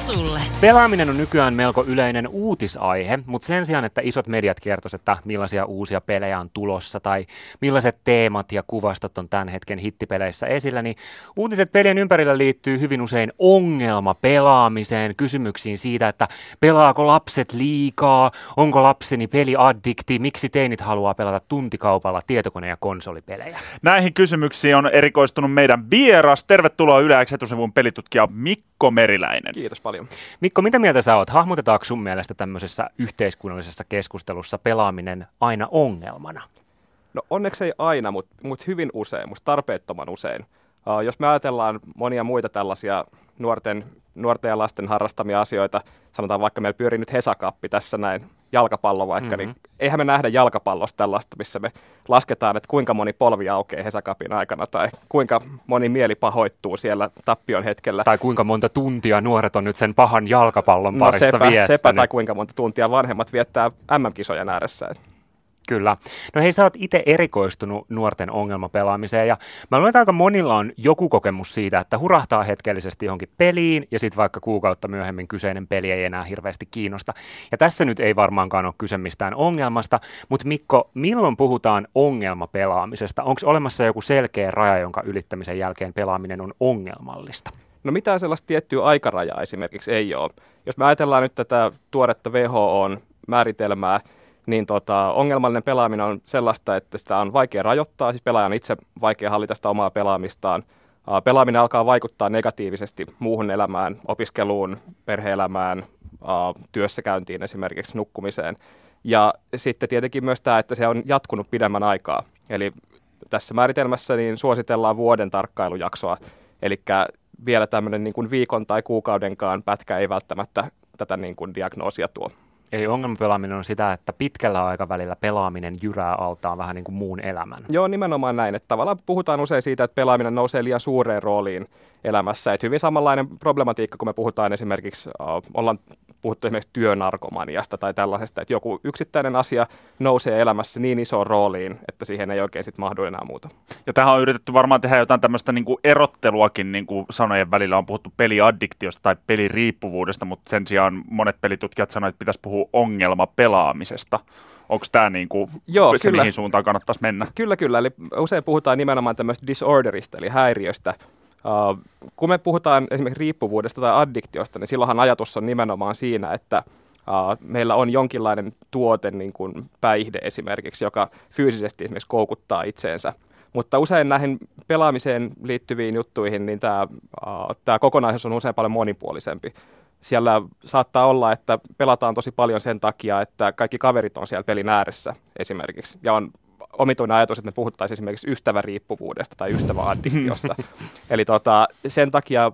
sulle. Pelaaminen on nykyään melko yleinen uutisaihe, mutta sen sijaan, että isot mediat kertoisivat, että millaisia uusia pelejä on tulossa tai millaiset teemat ja kuvastot on tämän hetken hittipeleissä esillä, niin uutiset pelien ympärillä liittyy hyvin usein ongelma pelaamiseen, kysymyksiin siitä, että pelaako lapset liikaa, onko lapseni peliaddikti, miksi teinit haluaa pelata tuntikaupalla tietokone- ja konsolipelejä. Näihin kysymyksiin on erikoistunut meidän vieras. Tervetuloa Yle X etusivun pelitutkija Mikko Meriläinen. Kiitos paljon. Mikko, mitä mieltä sä oot? Hahmotetaanko sun mielestä tämmöisessä yhteiskunnallisessa keskustelussa pelaaminen aina ongelmana? No onneksi ei aina, mutta mut hyvin usein, musta tarpeettoman usein. Uh, jos me ajatellaan monia muita tällaisia nuorten, nuorten ja lasten harrastamia asioita, sanotaan vaikka meillä pyörii nyt Hesakappi tässä näin, jalkapallo vaikka, niin Mhm. eihän me nähdä jalkapallosta tällaista, missä me lasketaan, että kuinka moni polvi aukeaa Hesakapin aikana tai kuinka moni mieli pahoittuu siellä tappion hetkellä. Tai kuinka monta tuntia nuoret on nyt sen pahan jalkapallon No parissa sepä, viettänyt? sepä tai kuinka monta tuntia vanhemmat viettää MM-kisojen ääressä. Kyllä. No hei, sä oot itse erikoistunut nuorten ongelmapelaamiseen ja mä luulen, että aika monilla on joku kokemus siitä, että hurahtaa hetkellisesti johonkin peliin ja sitten vaikka kuukautta myöhemmin kyseinen peli ei enää hirveästi kiinnosta. Ja tässä nyt ei varmaankaan ole kyse mistään ongelmasta, mutta Mikko, milloin puhutaan ongelmapelaamisesta? Onko olemassa joku selkeä raja, jonka ylittämisen jälkeen pelaaminen on ongelmallista? No mitään sellaista tiettyä aikarajaa esimerkiksi ei ole. Jos me ajatellaan nyt tätä tuoretta WHOn määritelmää, niin tota, ongelmallinen pelaaminen on sellaista, että sitä on vaikea rajoittaa, siis pelaajan itse vaikea hallita sitä omaa pelaamistaan. Pelaaminen alkaa vaikuttaa negatiivisesti muuhun elämään, opiskeluun, perheelämään, työssäkäyntiin esimerkiksi, nukkumiseen. Ja sitten tietenkin myös tämä, että se on jatkunut pidemmän aikaa. Eli tässä määritelmässä niin suositellaan vuoden tarkkailujaksoa, eli vielä tämmöinen niin kuin viikon tai kuukaudenkaan pätkä ei välttämättä tätä niin kuin diagnoosia tuo. Eli ongelmapelaaminen on sitä, että pitkällä aikavälillä pelaaminen jyrää altaan vähän niin kuin muun elämän. Joo, nimenomaan näin. Että tavallaan puhutaan usein siitä, että pelaaminen nousee liian suureen rooliin elämässä. Että hyvin samanlainen problematiikka, kun me puhutaan esimerkiksi, uh, ollaan puhuttu esimerkiksi työnarkomaniasta tai tällaisesta, että joku yksittäinen asia nousee elämässä niin isoon rooliin, että siihen ei oikein sitten mahdu enää muuta. Ja tähän on yritetty varmaan tehdä jotain tämmöistä niin kuin erotteluakin niin kuin sanojen välillä. On puhuttu peliaddiktiosta tai peliriippuvuudesta, mutta sen sijaan monet pelitutkijat sanoivat, että pitäisi puhua ongelmapelaamisesta. Onko tämä niin kuin Joo, se, kyllä. mihin suuntaan kannattaisi mennä? Kyllä, kyllä. Eli usein puhutaan nimenomaan tämmöistä disorderista, eli häiriöstä. Uh, kun me puhutaan esimerkiksi riippuvuudesta tai addiktiosta, niin silloinhan ajatus on nimenomaan siinä, että uh, meillä on jonkinlainen tuote, niin kuin päihde esimerkiksi, joka fyysisesti esimerkiksi koukuttaa itseensä. Mutta usein näihin pelaamiseen liittyviin juttuihin, niin tämä, uh, tämä kokonaisuus on usein paljon monipuolisempi. Siellä saattaa olla, että pelataan tosi paljon sen takia, että kaikki kaverit on siellä pelin ääressä esimerkiksi. Ja on omituinen ajatus, että me puhuttaisiin esimerkiksi ystäväriippuvuudesta tai ystäväaddiktiosta. Eli tota, sen takia,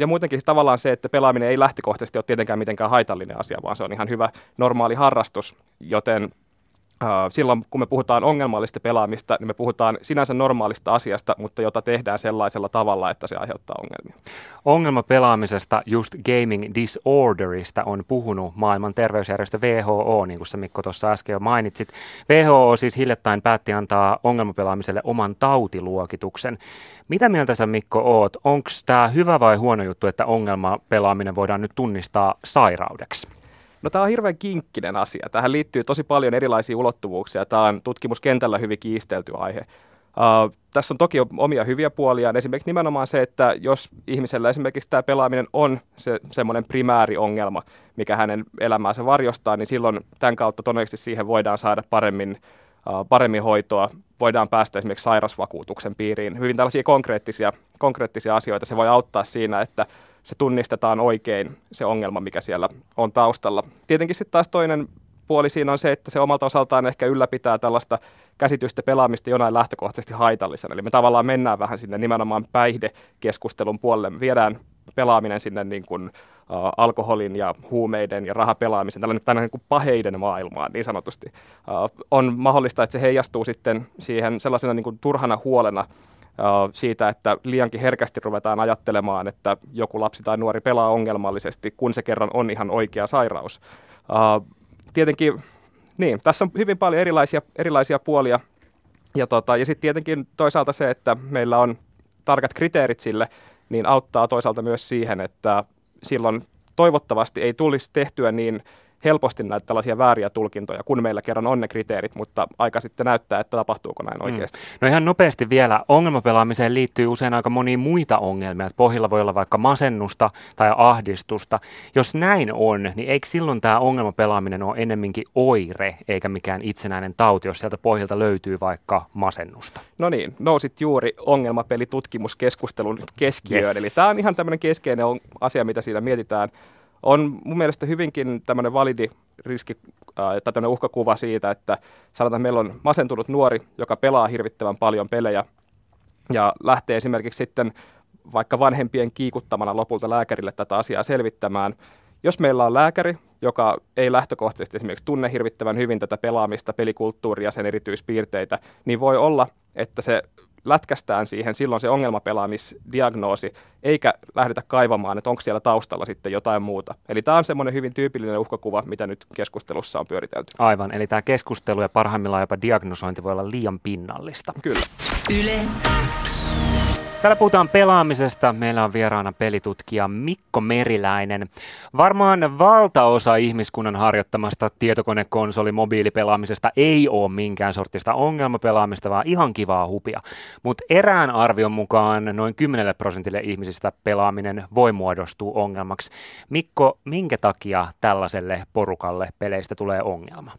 ja muutenkin tavallaan se, että pelaaminen ei lähtökohtaisesti ole tietenkään mitenkään haitallinen asia, vaan se on ihan hyvä normaali harrastus, joten silloin kun me puhutaan ongelmallista pelaamista, niin me puhutaan sinänsä normaalista asiasta, mutta jota tehdään sellaisella tavalla, että se aiheuttaa ongelmia. Ongelmapelaamisesta, just gaming disorderista, on puhunut maailman terveysjärjestö WHO, niin kuin sä Mikko tuossa äsken jo mainitsit. WHO siis hiljattain päätti antaa ongelmapelaamiselle oman tautiluokituksen. Mitä mieltä sä Mikko oot? Onko tämä hyvä vai huono juttu, että ongelmapelaaminen voidaan nyt tunnistaa sairaudeksi? No tämä on hirveän kinkkinen asia. Tähän liittyy tosi paljon erilaisia ulottuvuuksia. Tämä on tutkimuskentällä hyvin kiistelty aihe. Uh, tässä on toki omia hyviä puolia. Esimerkiksi nimenomaan se, että jos ihmisellä esimerkiksi tämä pelaaminen on se semmoinen primääriongelma, mikä hänen elämäänsä varjostaa, niin silloin tämän kautta todennäköisesti siihen voidaan saada paremmin, uh, paremmin hoitoa. Voidaan päästä esimerkiksi sairasvakuutuksen piiriin. Hyvin tällaisia konkreettisia, konkreettisia asioita. Se voi auttaa siinä, että se tunnistetaan oikein se ongelma, mikä siellä on taustalla. Tietenkin sitten taas toinen puoli siinä on se, että se omalta osaltaan ehkä ylläpitää tällaista käsitystä pelaamista jonain lähtökohtaisesti haitallisena. Eli me tavallaan mennään vähän sinne nimenomaan päihdekeskustelun puolelle. Me viedään pelaaminen sinne niin kuin, alkoholin ja huumeiden ja rahapelaamisen, tällainen, tällainen niin kuin paheiden maailmaan niin sanotusti. On mahdollista, että se heijastuu sitten siihen sellaisena niin kuin turhana huolena, siitä, että liiankin herkästi ruvetaan ajattelemaan, että joku lapsi tai nuori pelaa ongelmallisesti, kun se kerran on ihan oikea sairaus. Tietenkin, niin, tässä on hyvin paljon erilaisia, erilaisia puolia. Ja, tota, ja sitten tietenkin toisaalta se, että meillä on tarkat kriteerit sille, niin auttaa toisaalta myös siihen, että silloin toivottavasti ei tulisi tehtyä niin helposti näitä tällaisia vääriä tulkintoja, kun meillä kerran on ne kriteerit, mutta aika sitten näyttää, että tapahtuuko näin mm. oikeasti. Mm. No ihan nopeasti vielä, ongelmapelaamiseen liittyy usein aika monia muita ongelmia, että pohjilla voi olla vaikka masennusta tai ahdistusta. Jos näin on, niin eikö silloin tämä ongelmapelaaminen ole ennemminkin oire, eikä mikään itsenäinen tauti, jos sieltä pohjalta löytyy vaikka masennusta? No niin, nousit juuri ongelmapelitutkimuskeskustelun keskiöön, yes. eli tämä on ihan tämmöinen keskeinen asia, mitä siinä mietitään on mun mielestä hyvinkin tämmöinen validi riski tai tämmöinen uhkakuva siitä, että sanotaan, että meillä on masentunut nuori, joka pelaa hirvittävän paljon pelejä ja lähtee esimerkiksi sitten vaikka vanhempien kiikuttamana lopulta lääkärille tätä asiaa selvittämään. Jos meillä on lääkäri, joka ei lähtökohtaisesti esimerkiksi tunne hirvittävän hyvin tätä pelaamista, pelikulttuuria, sen erityispiirteitä, niin voi olla, että se lätkästään siihen silloin se ongelmapelaamisdiagnoosi, eikä lähdetä kaivamaan, että onko siellä taustalla sitten jotain muuta. Eli tämä on semmoinen hyvin tyypillinen uhkakuva, mitä nyt keskustelussa on pyöritelty. Aivan, eli tämä keskustelu ja parhaimmillaan jopa diagnosointi voi olla liian pinnallista. Kyllä. Yle Täällä puhutaan pelaamisesta. Meillä on vieraana pelitutkija Mikko Meriläinen. Varmaan valtaosa ihmiskunnan harjoittamasta tietokone-konsoli mobiilipelaamisesta ei ole minkään sortista ongelmapelaamista, vaan ihan kivaa hupia. Mutta erään arvion mukaan noin 10 prosentille ihmisistä pelaaminen voi muodostua ongelmaksi. Mikko, minkä takia tällaiselle porukalle peleistä tulee ongelma?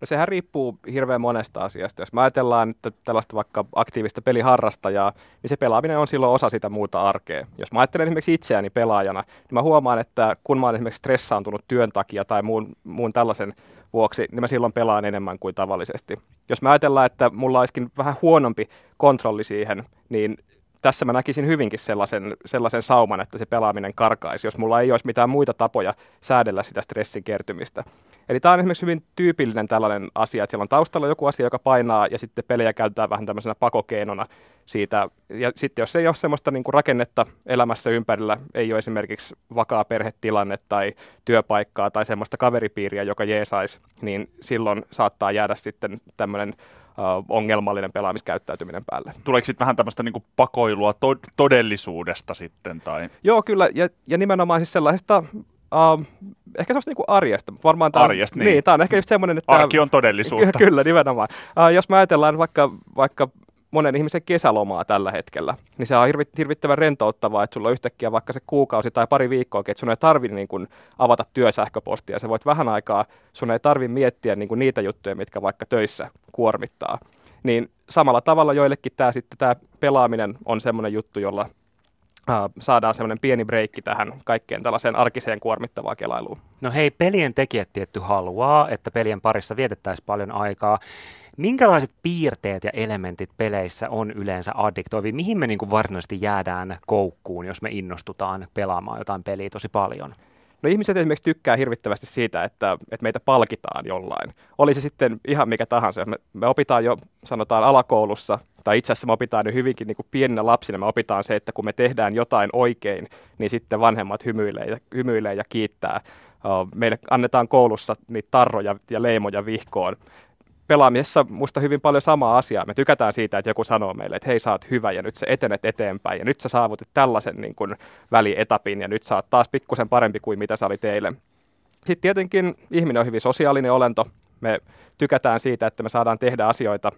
No sehän riippuu hirveän monesta asiasta. Jos mä ajatellaan että tällaista vaikka aktiivista peliharrastajaa, niin se pelaaminen on silloin osa sitä muuta arkea. Jos mä ajattelen esimerkiksi itseäni pelaajana, niin mä huomaan, että kun mä olen esimerkiksi stressaantunut työn takia tai muun, muun tällaisen vuoksi, niin mä silloin pelaan enemmän kuin tavallisesti. Jos mä ajatellaan, että mulla olisikin vähän huonompi kontrolli siihen, niin tässä mä näkisin hyvinkin sellaisen, sellaisen sauman, että se pelaaminen karkaisi, jos mulla ei olisi mitään muita tapoja säädellä sitä stressin kertymistä. Eli tämä on esimerkiksi hyvin tyypillinen tällainen asia, että siellä on taustalla joku asia, joka painaa, ja sitten pelejä käytetään vähän tämmöisenä pakokeinona siitä. Ja sitten jos ei ole semmoista niin kuin rakennetta elämässä ympärillä, ei ole esimerkiksi vakaa perhetilanne tai työpaikkaa tai semmoista kaveripiiriä, joka jeesaisi, niin silloin saattaa jäädä sitten tämmöinen ongelmallinen pelaamiskäyttäytyminen päälle. Tuleeko sitten vähän tämmöistä niin pakoilua to- todellisuudesta sitten? Tai? Joo, kyllä, ja, ja nimenomaan siis sellaisesta Uh, ehkä sellaista niin arjesta. Varmaan tämä, arjesta, niin. niin. tämä on ehkä just semmoinen, että... Arki on todellisuutta. Kyllä, nimenomaan. Uh, jos mä ajatellaan vaikka, vaikka monen ihmisen kesälomaa tällä hetkellä, niin se on hirvittävän rentouttavaa, että sulla on yhtäkkiä vaikka se kuukausi tai pari viikkoa, että sun ei tarvitse niin kuin avata työsähköpostia. Sä voit vähän aikaa, sun ei tarvitse miettiä niin kuin niitä juttuja, mitkä vaikka töissä kuormittaa. Niin samalla tavalla joillekin tämä sitten tämä pelaaminen on semmoinen juttu, jolla saadaan semmoinen pieni breikki tähän kaikkeen tällaiseen arkiseen kuormittavaan kelailuun. No hei, pelien tekijät tietty haluaa, että pelien parissa vietettäisiin paljon aikaa. Minkälaiset piirteet ja elementit peleissä on yleensä addiktoivia? Mihin me niin kuin varsinaisesti jäädään koukkuun, jos me innostutaan pelaamaan jotain peliä tosi paljon? No ihmiset esimerkiksi tykkää hirvittävästi siitä, että, että meitä palkitaan jollain. Oli se sitten ihan mikä tahansa. Me, me opitaan jo, sanotaan alakoulussa, tai itse asiassa me opitaan jo hyvinkin niin kuin pienenä lapsina, me opitaan se, että kun me tehdään jotain oikein, niin sitten vanhemmat hymyilee ja, hymyilee ja kiittää. Meille annetaan koulussa niitä tarroja ja leimoja vihkoon pelaamisessa musta hyvin paljon samaa asiaa. Me tykätään siitä, että joku sanoo meille, että hei sä oot hyvä ja nyt sä etenet eteenpäin ja nyt sä saavutit tällaisen niin kuin välietapin ja nyt sä oot taas pikkusen parempi kuin mitä sä olit eilen. Sitten tietenkin ihminen on hyvin sosiaalinen olento. Me tykätään siitä, että me saadaan tehdä asioita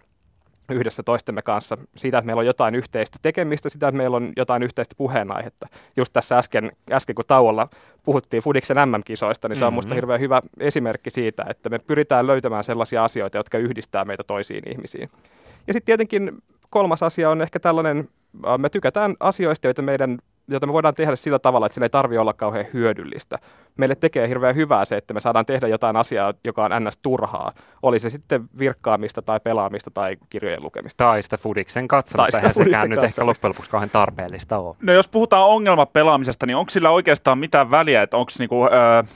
yhdessä toistemme kanssa, siitä, että meillä on jotain yhteistä tekemistä, sitä, että meillä on jotain yhteistä puheenaihetta. Just tässä äsken, äsken kun tauolla puhuttiin Fudiksen MM-kisoista, niin se on mm-hmm. minusta hirveän hyvä esimerkki siitä, että me pyritään löytämään sellaisia asioita, jotka yhdistää meitä toisiin ihmisiin. Ja sitten tietenkin kolmas asia on ehkä tällainen, me tykätään asioista, joita meidän jota me voidaan tehdä sillä tavalla, että se ei tarvitse olla kauhean hyödyllistä. Meille tekee hirveän hyvää se, että me saadaan tehdä jotain asiaa, joka on ns. turhaa. Oli se sitten virkkaamista tai pelaamista tai kirjojen lukemista. Tai sitä Fudiksen katsomista. Eihän sekään nyt ehkä loppujen lopuksi kauhean tarpeellista ole. No jos puhutaan ongelmapelaamisesta, niin onko sillä oikeastaan mitään väliä, että onko niinku, ö,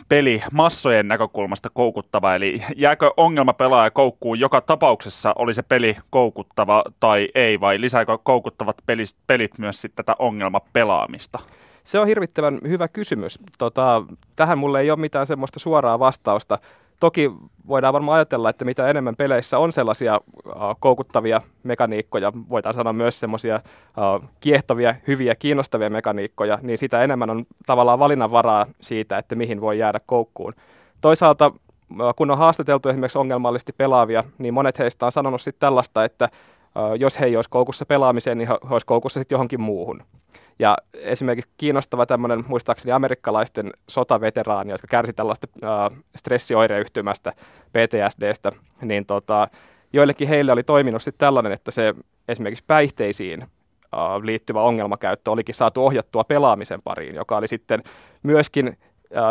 peli massojen näkökulmasta koukuttava? Eli jääkö ongelmapelaaja koukkuun joka tapauksessa, oli se peli koukuttava tai ei, vai lisääkö koukuttavat pelit, pelit myös sitten tätä ongelmapelaamista? Pelaamista? Se on hirvittävän hyvä kysymys. Tota, tähän mulle ei ole mitään semmoista suoraa vastausta. Toki voidaan varmaan ajatella, että mitä enemmän peleissä on sellaisia uh, koukuttavia mekaniikkoja, voidaan sanoa myös semmoisia uh, kiehtovia, hyviä, kiinnostavia mekaniikkoja, niin sitä enemmän on tavallaan valinnanvaraa siitä, että mihin voi jäädä koukkuun. Toisaalta kun on haastateltu esimerkiksi ongelmallisesti pelaavia, niin monet heistä on sanonut sitten tällaista, että jos he ei olisi koukussa pelaamiseen, niin he olisi koukussa sitten johonkin muuhun. Ja esimerkiksi kiinnostava tämmöinen, muistaakseni amerikkalaisten sotaveteraani, jotka kärsi tällaista äh, stressioireyhtymästä, PTSDstä, niin tota, joillekin heille oli toiminut sitten tällainen, että se esimerkiksi päihteisiin äh, liittyvä ongelmakäyttö olikin saatu ohjattua pelaamisen pariin, joka oli sitten myöskin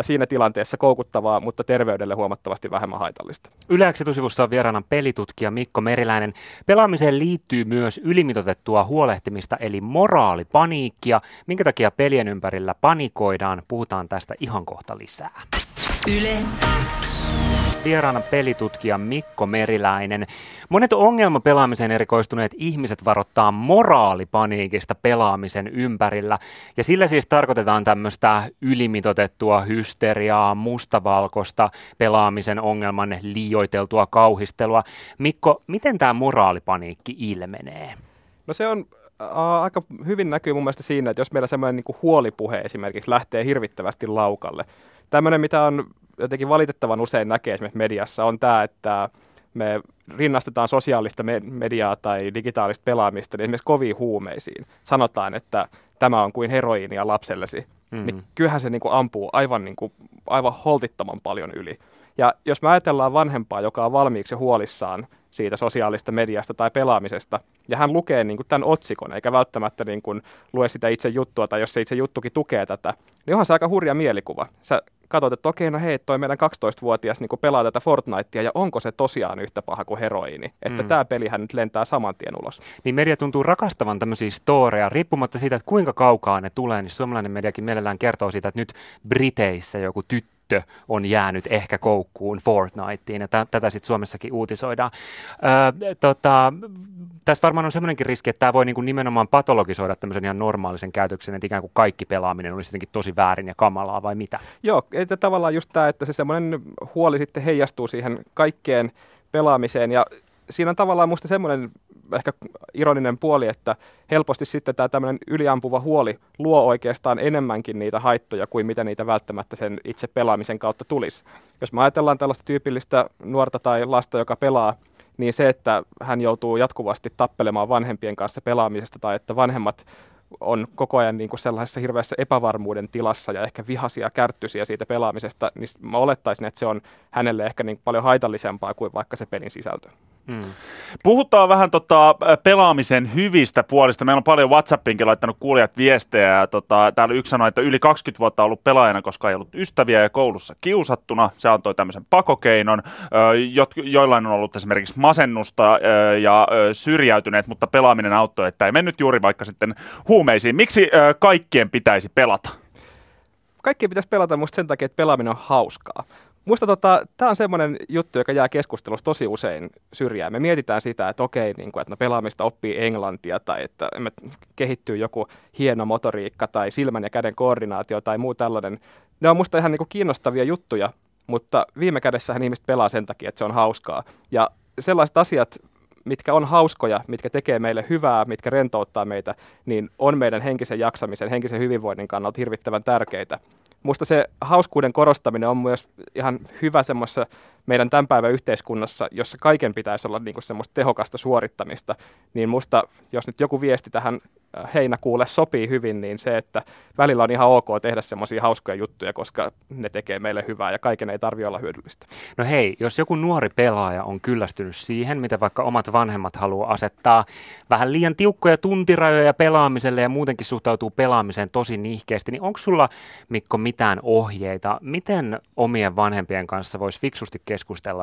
siinä tilanteessa koukuttavaa, mutta terveydelle huomattavasti vähemmän haitallista. Yle etusivussa on vieraana pelitutkija Mikko Meriläinen. Pelaamiseen liittyy myös ylimitotettua huolehtimista, eli moraalipaniikkia. Minkä takia pelien ympärillä panikoidaan? Puhutaan tästä ihan kohta lisää. Yle Vieraana pelitutkija Mikko Meriläinen. Monet ongelmapelaamiseen erikoistuneet ihmiset varoittaa moraalipaniikista pelaamisen ympärillä. Ja sillä siis tarkoitetaan tämmöistä ylimitotettua hysteriaa, mustavalkoista pelaamisen ongelman liioiteltua kauhistelua. Mikko, miten tämä moraalipaniikki ilmenee? No se on aika hyvin näkyy mun mielestä siinä, että jos meillä semmoinen niin huolipuhe esimerkiksi lähtee hirvittävästi laukalle. Tämmöinen, mitä on jotenkin valitettavan usein näkee esimerkiksi mediassa, on tämä, että me rinnastetaan sosiaalista mediaa tai digitaalista pelaamista niin esimerkiksi koviin huumeisiin. Sanotaan, että tämä on kuin heroiinia lapsellesi. Mm-hmm. Niin kyllähän se niin kuin ampuu aivan, niin kuin, aivan holtittoman paljon yli. Ja jos me ajatellaan vanhempaa, joka on valmiiksi huolissaan siitä sosiaalista mediasta tai pelaamisesta, ja hän lukee niin kuin tämän otsikon, eikä välttämättä niin kuin lue sitä itse juttua, tai jos se itse juttukin tukee tätä, niin onhan se aika hurja mielikuva. Sä katsot, että okei, no hei, toi meidän 12-vuotias niin pelaa tätä Fortnitea, ja onko se tosiaan yhtä paha kuin heroini? Että mm. tämä pelihän nyt lentää saman tien ulos. Niin media tuntuu rakastavan tämmöisiä storeja, riippumatta siitä, että kuinka kaukaa ne tulee, niin suomalainen mediakin mielellään kertoo siitä, että nyt Briteissä joku tyttö tyttö on jäänyt ehkä koukkuun Fortniteen, ja t- tätä sitten Suomessakin uutisoidaan. Öö, tota, tässä varmaan on semmoinenkin riski, että tämä voi niinku nimenomaan patologisoida tämmöisen ihan normaalisen käytöksen, että ikään kuin kaikki pelaaminen olisi jotenkin tosi väärin ja kamalaa, vai mitä? Joo, että tavallaan just tämä, että se semmoinen huoli sitten heijastuu siihen kaikkeen pelaamiseen, ja siinä on tavallaan musta semmoinen ehkä ironinen puoli, että helposti sitten tämä tämmöinen yliampuva huoli luo oikeastaan enemmänkin niitä haittoja kuin mitä niitä välttämättä sen itse pelaamisen kautta tulisi. Jos me ajatellaan tällaista tyypillistä nuorta tai lasta, joka pelaa, niin se, että hän joutuu jatkuvasti tappelemaan vanhempien kanssa pelaamisesta tai että vanhemmat on koko ajan niin kuin sellaisessa hirveässä epävarmuuden tilassa ja ehkä vihaisia kärttyisiä siitä pelaamisesta, niin mä olettaisin, että se on hänelle ehkä niin paljon haitallisempaa kuin vaikka se pelin sisältö. Mm. Puhutaan vähän tota, pelaamisen hyvistä puolista. Meillä on paljon WhatsAppinkin laittanut kuulijat viestejä. Ja, tota, täällä yksi sanoi, että yli 20 vuotta ollut pelaajana, koska ei ollut ystäviä ja koulussa kiusattuna. Se antoi tämmöisen pakokeinon. Jo, joillain on ollut esimerkiksi masennusta ja syrjäytyneet, mutta pelaaminen auttoi, että ei mennyt juuri vaikka sitten huumeisiin. Miksi kaikkien pitäisi pelata? Kaikkien pitäisi pelata musta sen takia, että pelaaminen on hauskaa. Muista tota, tämä on semmoinen juttu, joka jää keskustelussa tosi usein syrjään. Me mietitään sitä, että okei, niin kuin, että no pelaamista oppii englantia tai että kehittyy joku hieno motoriikka tai silmän ja käden koordinaatio tai muu tällainen. Ne on musta ihan niin kuin kiinnostavia juttuja, mutta viime kädessähän ihmiset pelaa sen takia, että se on hauskaa. Ja sellaiset asiat, mitkä on hauskoja, mitkä tekee meille hyvää, mitkä rentouttaa meitä, niin on meidän henkisen jaksamisen, henkisen hyvinvoinnin kannalta hirvittävän tärkeitä musta se hauskuuden korostaminen on myös ihan hyvä semmoisessa meidän tämän päivän yhteiskunnassa, jossa kaiken pitäisi olla niin semmoista tehokasta suorittamista, niin musta, jos nyt joku viesti tähän heinäkuulle sopii hyvin, niin se, että välillä on ihan ok tehdä semmoisia hauskoja juttuja, koska ne tekee meille hyvää ja kaiken ei tarvitse olla hyödyllistä. No hei, jos joku nuori pelaaja on kyllästynyt siihen, mitä vaikka omat vanhemmat haluaa asettaa vähän liian tiukkoja tuntirajoja pelaamiselle ja muutenkin suhtautuu pelaamiseen tosi nihkeästi, niin onko sulla Mikko mitään ohjeita, miten omien vanhempien kanssa voisi fiksusti keskustella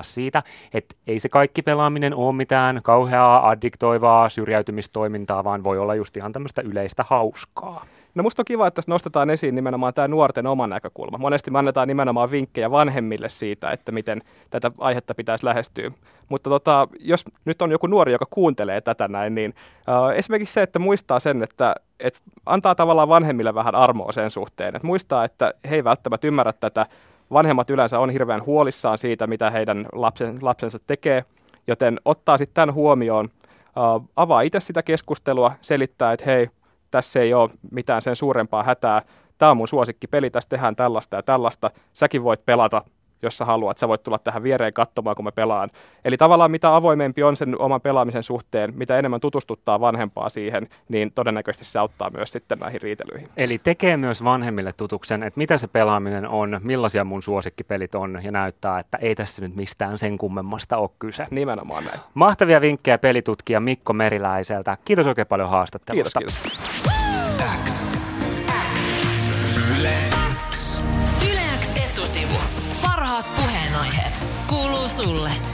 siitä, että ei se kaikki pelaaminen ole mitään kauheaa addiktoivaa syrjäytymistoimintaa, vaan voi olla just ihan tämmöistä yleistä hauskaa. No musta on kiva, että tässä nostetaan esiin nimenomaan tämä nuorten oma näkökulma. Monesti me annetaan nimenomaan vinkkejä vanhemmille siitä, että miten tätä aihetta pitäisi lähestyä. Mutta tota, jos nyt on joku nuori, joka kuuntelee tätä näin, niin äh, esimerkiksi se, että muistaa sen, että, että antaa tavallaan vanhemmille vähän armoa sen suhteen. Että muistaa, että he ei välttämättä ymmärrä tätä vanhemmat yleensä on hirveän huolissaan siitä, mitä heidän lapsen, lapsensa tekee, joten ottaa sitten tämän huomioon, uh, avaa itse sitä keskustelua, selittää, että hei, tässä ei ole mitään sen suurempaa hätää, tämä on mun suosikkipeli, tässä tehdään tällaista ja tällaista, säkin voit pelata jos sä haluat. Sä voit tulla tähän viereen katsomaan, kun mä pelaan. Eli tavallaan mitä avoimempi on sen oman pelaamisen suhteen, mitä enemmän tutustuttaa vanhempaa siihen, niin todennäköisesti se auttaa myös sitten näihin riitelyihin. Eli tekee myös vanhemmille tutuksen, että mitä se pelaaminen on, millaisia mun suosikkipelit on, ja näyttää, että ei tässä nyt mistään sen kummemmasta ole kyse. Nimenomaan näin. Mahtavia vinkkejä pelitutkija Mikko Meriläiseltä. Kiitos oikein paljon haastattelusta. Kiitos, kiitos. Sulle.